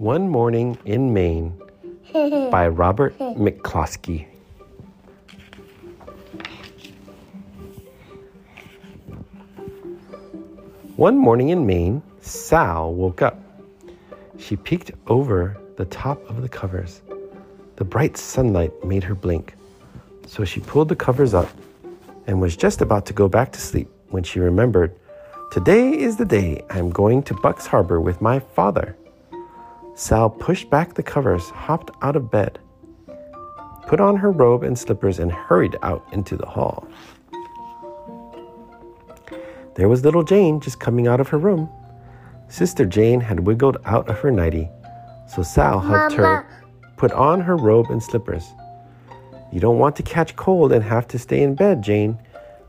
One Morning in Maine by Robert McCloskey. One morning in Maine, Sal woke up. She peeked over the top of the covers. The bright sunlight made her blink, so she pulled the covers up and was just about to go back to sleep when she remembered Today is the day I'm going to Bucks Harbor with my father. Sal pushed back the covers, hopped out of bed, put on her robe and slippers, and hurried out into the hall. There was little Jane just coming out of her room. Sister Jane had wiggled out of her nightie, so Sal helped her put on her robe and slippers. You don't want to catch cold and have to stay in bed, Jane,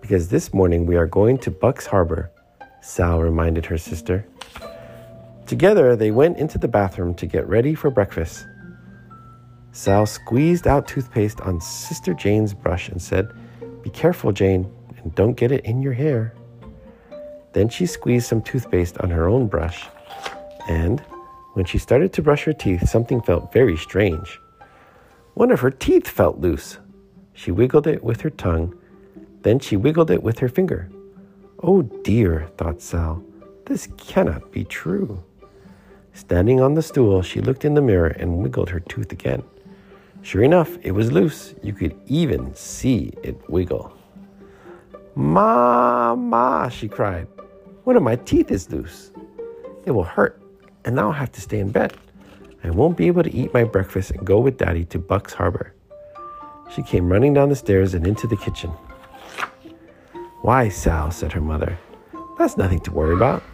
because this morning we are going to Bucks Harbor, Sal reminded her sister. Together, they went into the bathroom to get ready for breakfast. Sal squeezed out toothpaste on Sister Jane's brush and said, Be careful, Jane, and don't get it in your hair. Then she squeezed some toothpaste on her own brush, and when she started to brush her teeth, something felt very strange. One of her teeth felt loose. She wiggled it with her tongue, then she wiggled it with her finger. Oh dear, thought Sal, this cannot be true. Standing on the stool, she looked in the mirror and wiggled her tooth again. Sure enough, it was loose. You could even see it wiggle. Ma, ma, she cried. One of my teeth is loose. It will hurt, and now I'll have to stay in bed. I won't be able to eat my breakfast and go with Daddy to Bucks Harbor. She came running down the stairs and into the kitchen. Why, Sal, said her mother. That's nothing to worry about.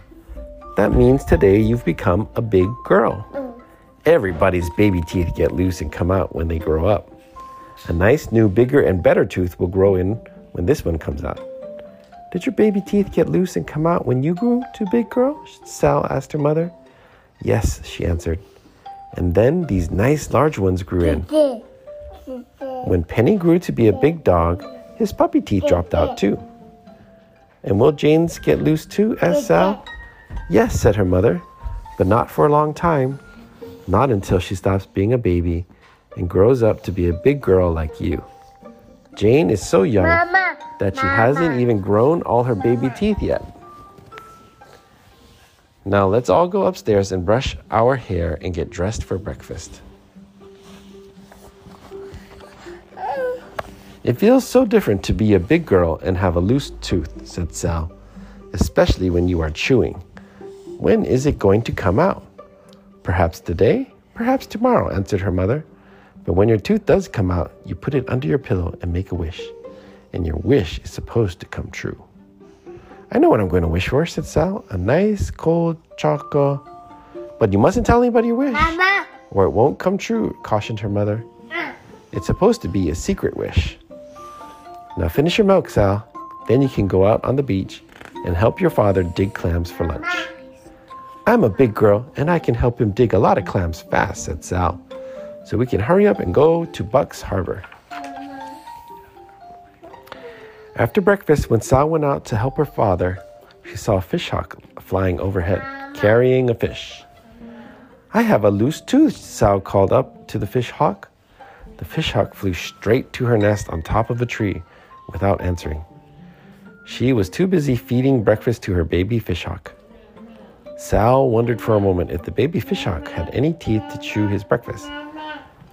That means today you've become a big girl. Mm. Everybody's baby teeth get loose and come out when they grow up. A nice new, bigger, and better tooth will grow in when this one comes out. Did your baby teeth get loose and come out when you grew to big girl? Sal asked her mother. Yes, she answered. And then these nice large ones grew in. When Penny grew to be a big dog, his puppy teeth dropped out too. And will Jane's get loose too? asked Sal. Yes, said her mother, but not for a long time. Not until she stops being a baby and grows up to be a big girl like you. Jane is so young Mama, that she Mama. hasn't even grown all her baby teeth yet. Now let's all go upstairs and brush our hair and get dressed for breakfast. It feels so different to be a big girl and have a loose tooth, said Sal, especially when you are chewing. When is it going to come out? Perhaps today, perhaps tomorrow, answered her mother. But when your tooth does come out, you put it under your pillow and make a wish. And your wish is supposed to come true. I know what I'm going to wish for, said Sal. A nice cold chocolate. But you mustn't tell anybody your wish. Mama. Or it won't come true, cautioned her mother. It's supposed to be a secret wish. Now finish your milk, Sal. Then you can go out on the beach and help your father dig clams for lunch. I'm a big girl and I can help him dig a lot of clams fast, said Sal. So we can hurry up and go to Bucks Harbor. After breakfast, when Sal went out to help her father, she saw a fish hawk flying overhead, carrying a fish. I have a loose tooth, Sal called up to the fish hawk. The fish hawk flew straight to her nest on top of a tree without answering. She was too busy feeding breakfast to her baby fishhawk. Sal wondered for a moment if the baby fishhawk had any teeth to chew his breakfast.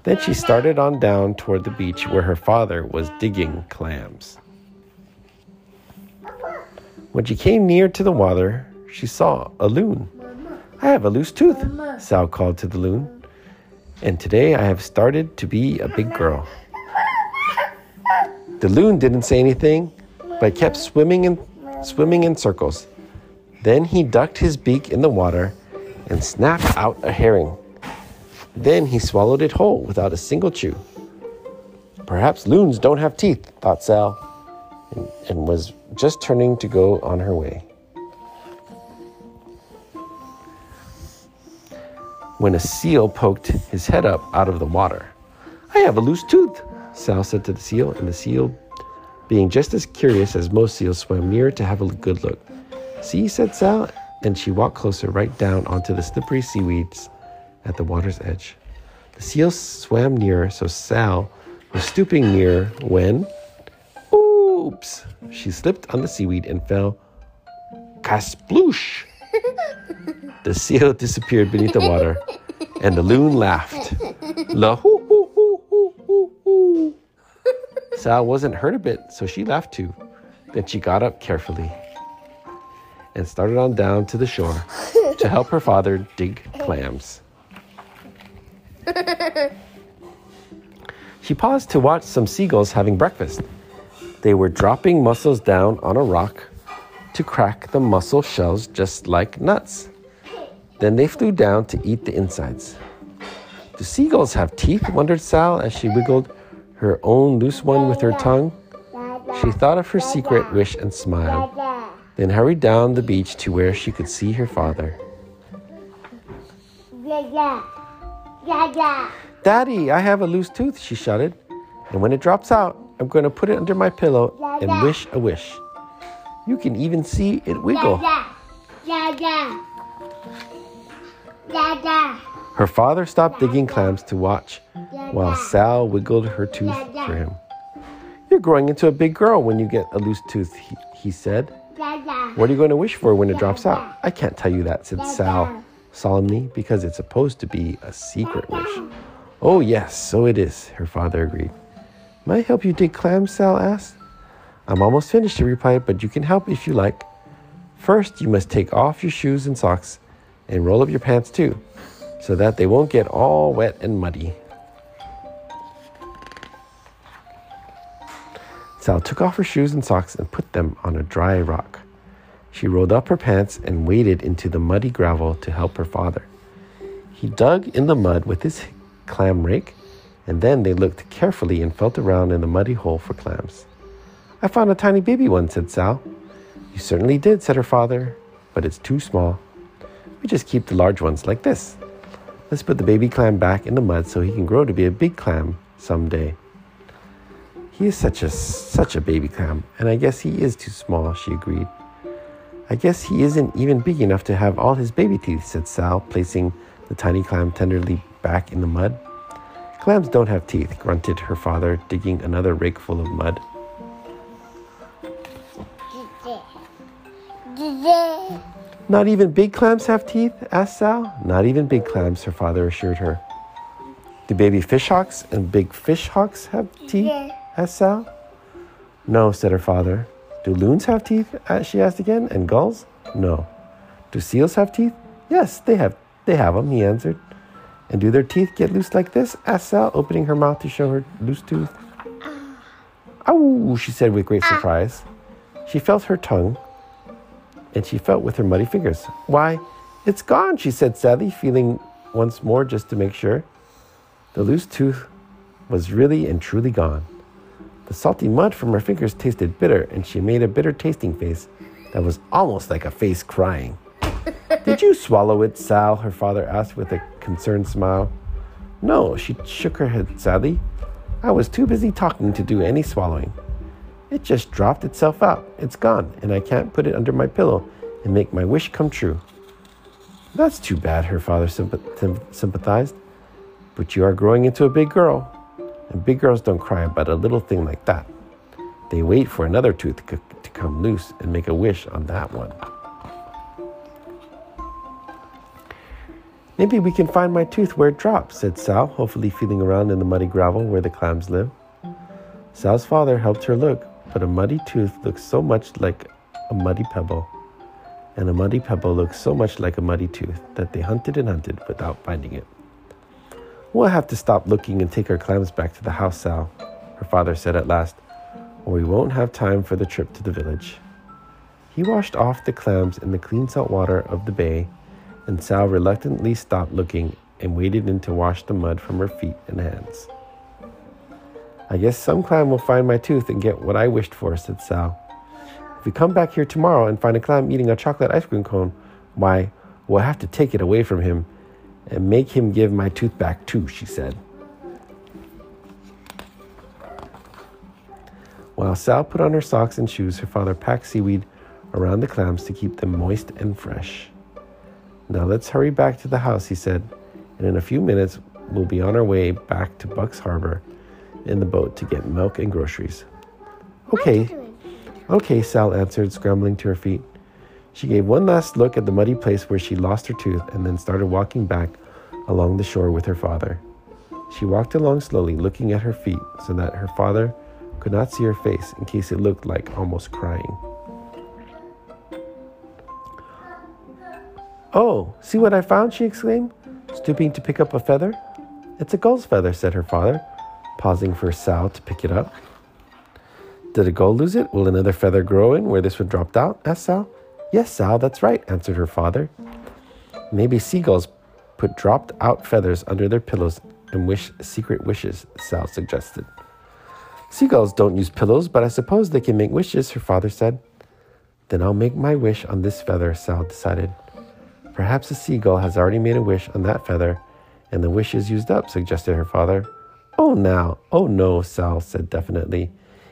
Then she started on down toward the beach where her father was digging clams. When she came near to the water, she saw a loon. I have a loose tooth, Sal called to the loon. And today I have started to be a big girl. The loon didn't say anything, but kept swimming in, swimming in circles. Then he ducked his beak in the water and snapped out a herring. Then he swallowed it whole without a single chew. Perhaps loons don't have teeth, thought Sal, and, and was just turning to go on her way. When a seal poked his head up out of the water. I have a loose tooth, Sal said to the seal, and the seal, being just as curious as most seals, swam near to have a good look. See, said Sal, and she walked closer right down onto the slippery seaweeds at the water's edge. The seal swam nearer, so Sal was stooping near when, oops, she slipped on the seaweed and fell kasploosh. the seal disappeared beneath the water, and the loon laughed. La hoo hoo hoo hoo hoo hoo. Sal wasn't hurt a bit, so she laughed too. Then she got up carefully and started on down to the shore to help her father dig clams. She paused to watch some seagulls having breakfast. They were dropping mussels down on a rock to crack the mussel shells just like nuts. Then they flew down to eat the insides. Do seagulls have teeth? wondered Sal as she wiggled her own loose one with her tongue. She thought of her secret wish and smiled, then hurried down the beach to where she could see her father. Daddy, I have a loose tooth, she shouted. And when it drops out, I'm going to put it under my pillow and wish a wish. You can even see it wiggle. Her father stopped digging clams to watch while Sal wiggled her tooth for him. You're growing into a big girl when you get a loose tooth, he, he said. What are you going to wish for when it drops out? I can't tell you that, said Sal solemnly, because it's supposed to be a secret wish. Oh, yes, so it is, her father agreed. May I help you dig clams? Sal asked. I'm almost finished, he replied, but you can help if you like. First, you must take off your shoes and socks and roll up your pants too, so that they won't get all wet and muddy. Sal took off her shoes and socks and put them on a dry rock. She rolled up her pants and waded into the muddy gravel to help her father. He dug in the mud with his clam rake, and then they looked carefully and felt around in the muddy hole for clams. I found a tiny baby one, said Sal. You certainly did, said her father, but it's too small. We just keep the large ones like this. Let's put the baby clam back in the mud so he can grow to be a big clam someday. He is such a such a baby clam, and I guess he is too small, she agreed. I guess he isn't even big enough to have all his baby teeth, said Sal, placing the tiny clam tenderly back in the mud. Clams don't have teeth, grunted her father, digging another rake full of mud. Not even big clams have teeth? asked Sal. Not even big clams, her father assured her. Do baby fishhawks and big fishhawks have teeth? Asked Sal. No, said her father. Do loons have teeth? Uh, she asked again. And gulls? No. Do seals have teeth? Yes, they have. They have them, he answered. And do their teeth get loose like this? asked Sal, opening her mouth to show her loose tooth. Ow, she said with great surprise. She felt her tongue, and she felt with her muddy fingers. Why, it's gone, she said sadly, feeling once more just to make sure. The loose tooth was really and truly gone. The salty mud from her fingers tasted bitter, and she made a bitter tasting face that was almost like a face crying. Did you swallow it, Sal? her father asked with a concerned smile. No, she shook her head sadly. I was too busy talking to do any swallowing. It just dropped itself out. It's gone, and I can't put it under my pillow and make my wish come true. That's too bad, her father sympathized. But you are growing into a big girl. And big girls don't cry about a little thing like that. They wait for another tooth to come loose and make a wish on that one. Maybe we can find my tooth where it dropped, said Sal, hopefully feeling around in the muddy gravel where the clams live. Sal's father helped her look, but a muddy tooth looks so much like a muddy pebble, and a muddy pebble looks so much like a muddy tooth that they hunted and hunted without finding it. We'll have to stop looking and take our clams back to the house, Sal, her father said at last, or we won't have time for the trip to the village. He washed off the clams in the clean salt water of the bay, and Sal reluctantly stopped looking and waded in to wash the mud from her feet and hands. I guess some clam will find my tooth and get what I wished for, said Sal. If we come back here tomorrow and find a clam eating a chocolate ice cream cone, why, we'll have to take it away from him and make him give my tooth back too, she said. While Sal put on her socks and shoes, her father packed seaweed around the clams to keep them moist and fresh. Now let's hurry back to the house, he said, and in a few minutes we'll be on our way back to Bucks Harbor in the boat to get milk and groceries. Okay, okay, Sal answered, scrambling to her feet. She gave one last look at the muddy place where she lost her tooth and then started walking back along the shore with her father. She walked along slowly, looking at her feet so that her father could not see her face in case it looked like almost crying. Oh, see what I found? she exclaimed, stooping to pick up a feather. It's a gull's feather, said her father, pausing for Sal to pick it up. Did a gull lose it? Will another feather grow in where this one dropped out? asked Sal. Yes, Sal, that's right, answered her father. Maybe seagulls put dropped out feathers under their pillows and wish secret wishes, Sal suggested. Seagulls don't use pillows, but I suppose they can make wishes, her father said. Then I'll make my wish on this feather, Sal decided. Perhaps a seagull has already made a wish on that feather, and the wish is used up, suggested her father. Oh, now, oh no, Sal said definitely.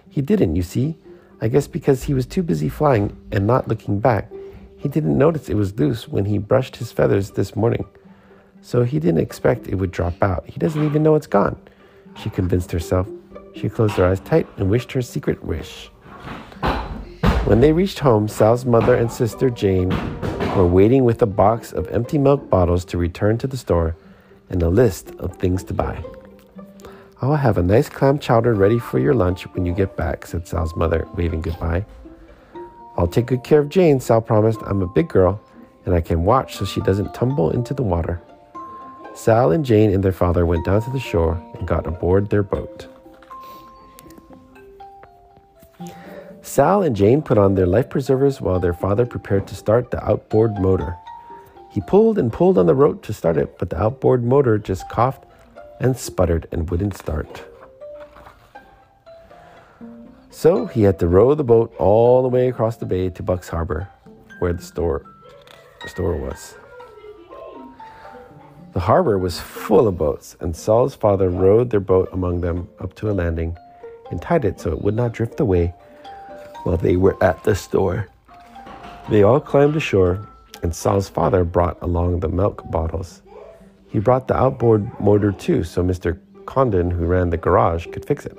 He didn't, you see. I guess because he was too busy flying and not looking back, he didn't notice it was loose when he brushed his feathers this morning. So he didn't expect it would drop out. He doesn't even know it's gone, she convinced herself. She closed her eyes tight and wished her secret wish. When they reached home, Sal's mother and sister Jane were waiting with a box of empty milk bottles to return to the store and a list of things to buy. I'll have a nice clam chowder ready for your lunch when you get back, said Sal's mother, waving goodbye. I'll take good care of Jane, Sal promised. I'm a big girl, and I can watch so she doesn't tumble into the water. Sal and Jane and their father went down to the shore and got aboard their boat. Sal and Jane put on their life preservers while their father prepared to start the outboard motor. He pulled and pulled on the rope to start it, but the outboard motor just coughed and sputtered and wouldn't start. So he had to row the boat all the way across the bay to Bucks Harbor, where the store, store was. The harbor was full of boats, and Saul's father rowed their boat among them up to a landing and tied it so it would not drift away while they were at the store. They all climbed ashore, and Saul's father brought along the milk bottles. He brought the outboard motor too, so Mr. Condon, who ran the garage, could fix it.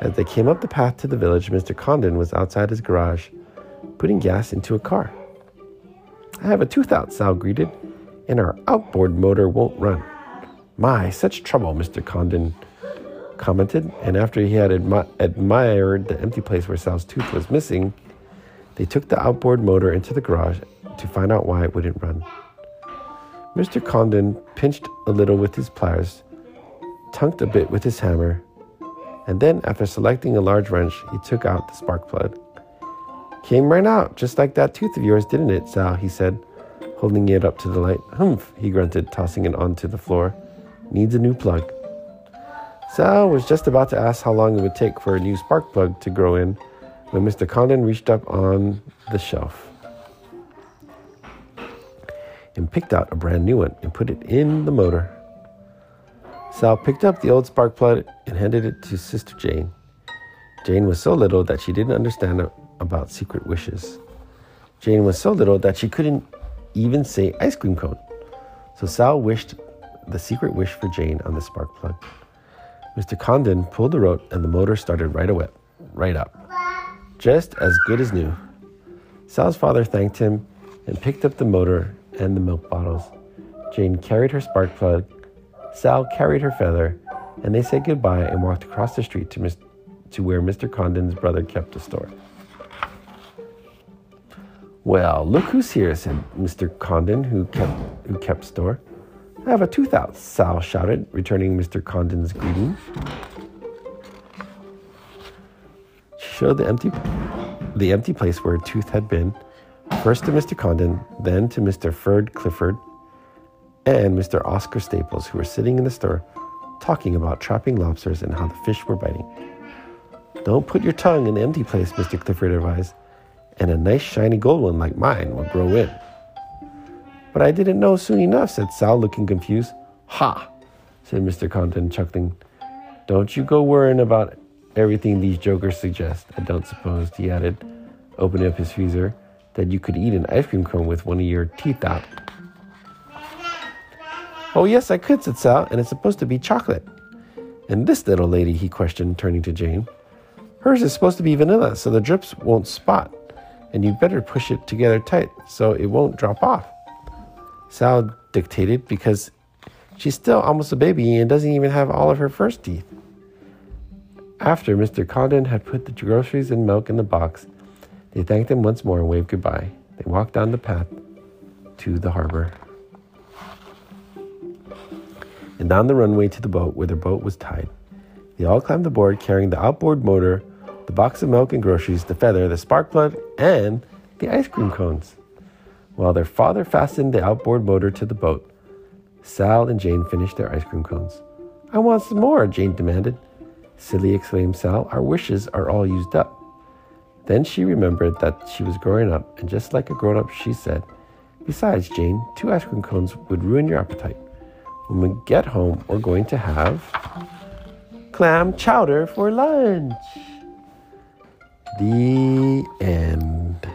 As they came up the path to the village, Mr. Condon was outside his garage, putting gas into a car. I have a tooth out, Sal greeted, and our outboard motor won't run. My, such trouble, Mr. Condon commented, and after he had admi- admired the empty place where Sal's tooth was missing, they took the outboard motor into the garage to find out why it wouldn't run. Mr. Condon pinched a little with his pliers, tunked a bit with his hammer, and then, after selecting a large wrench, he took out the spark plug. Came right out, just like that tooth of yours, didn't it, Sal? he said, holding it up to the light. Humph, he grunted, tossing it onto the floor. Needs a new plug. Sal was just about to ask how long it would take for a new spark plug to grow in when Mr. Condon reached up on the shelf and picked out a brand new one and put it in the motor. Sal picked up the old spark plug and handed it to Sister Jane. Jane was so little that she didn't understand about secret wishes. Jane was so little that she couldn't even say ice cream cone. So Sal wished the secret wish for Jane on the spark plug. Mr. Condon pulled the rope and the motor started right away, right up, just as good as new. Sal's father thanked him and picked up the motor and the milk bottles. Jane carried her spark plug, Sal carried her feather, and they said goodbye and walked across the street to, Mis- to where Mr. Condon's brother kept a store. Well, look who's here, said Mr. Condon, who kept, who kept store. I have a tooth out, Sal shouted, returning Mr. Condon's greeting. She showed the empty, the empty place where a tooth had been First to Mr. Condon, then to Mr. Ferd Clifford and Mr. Oscar Staples, who were sitting in the store talking about trapping lobsters and how the fish were biting. Don't put your tongue in the empty place, Mr. Clifford advised, and a nice shiny gold one like mine will grow in. But I didn't know soon enough, said Sal, looking confused. Ha, said Mr. Condon, chuckling. Don't you go worrying about everything these jokers suggest. I don't suppose, he added, opening up his freezer that you could eat an ice cream cone with one of your teeth out. Oh, yes, I could, said Sal, and it's supposed to be chocolate. And this little lady, he questioned, turning to Jane. Hers is supposed to be vanilla, so the drips won't spot, and you'd better push it together tight so it won't drop off. Sal dictated because she's still almost a baby and doesn't even have all of her first teeth. After Mr. Condon had put the groceries and milk in the box, they thanked him once more and waved goodbye. They walked down the path to the harbor and down the runway to the boat where their boat was tied. They all climbed aboard carrying the outboard motor, the box of milk and groceries, the feather, the spark plug, and the ice cream cones. While their father fastened the outboard motor to the boat, Sal and Jane finished their ice cream cones. I want some more, Jane demanded. Silly, exclaimed Sal, our wishes are all used up. Then she remembered that she was growing up, and just like a grown up, she said, Besides, Jane, two ice cream cones would ruin your appetite. When we get home, we're going to have clam chowder for lunch. The end.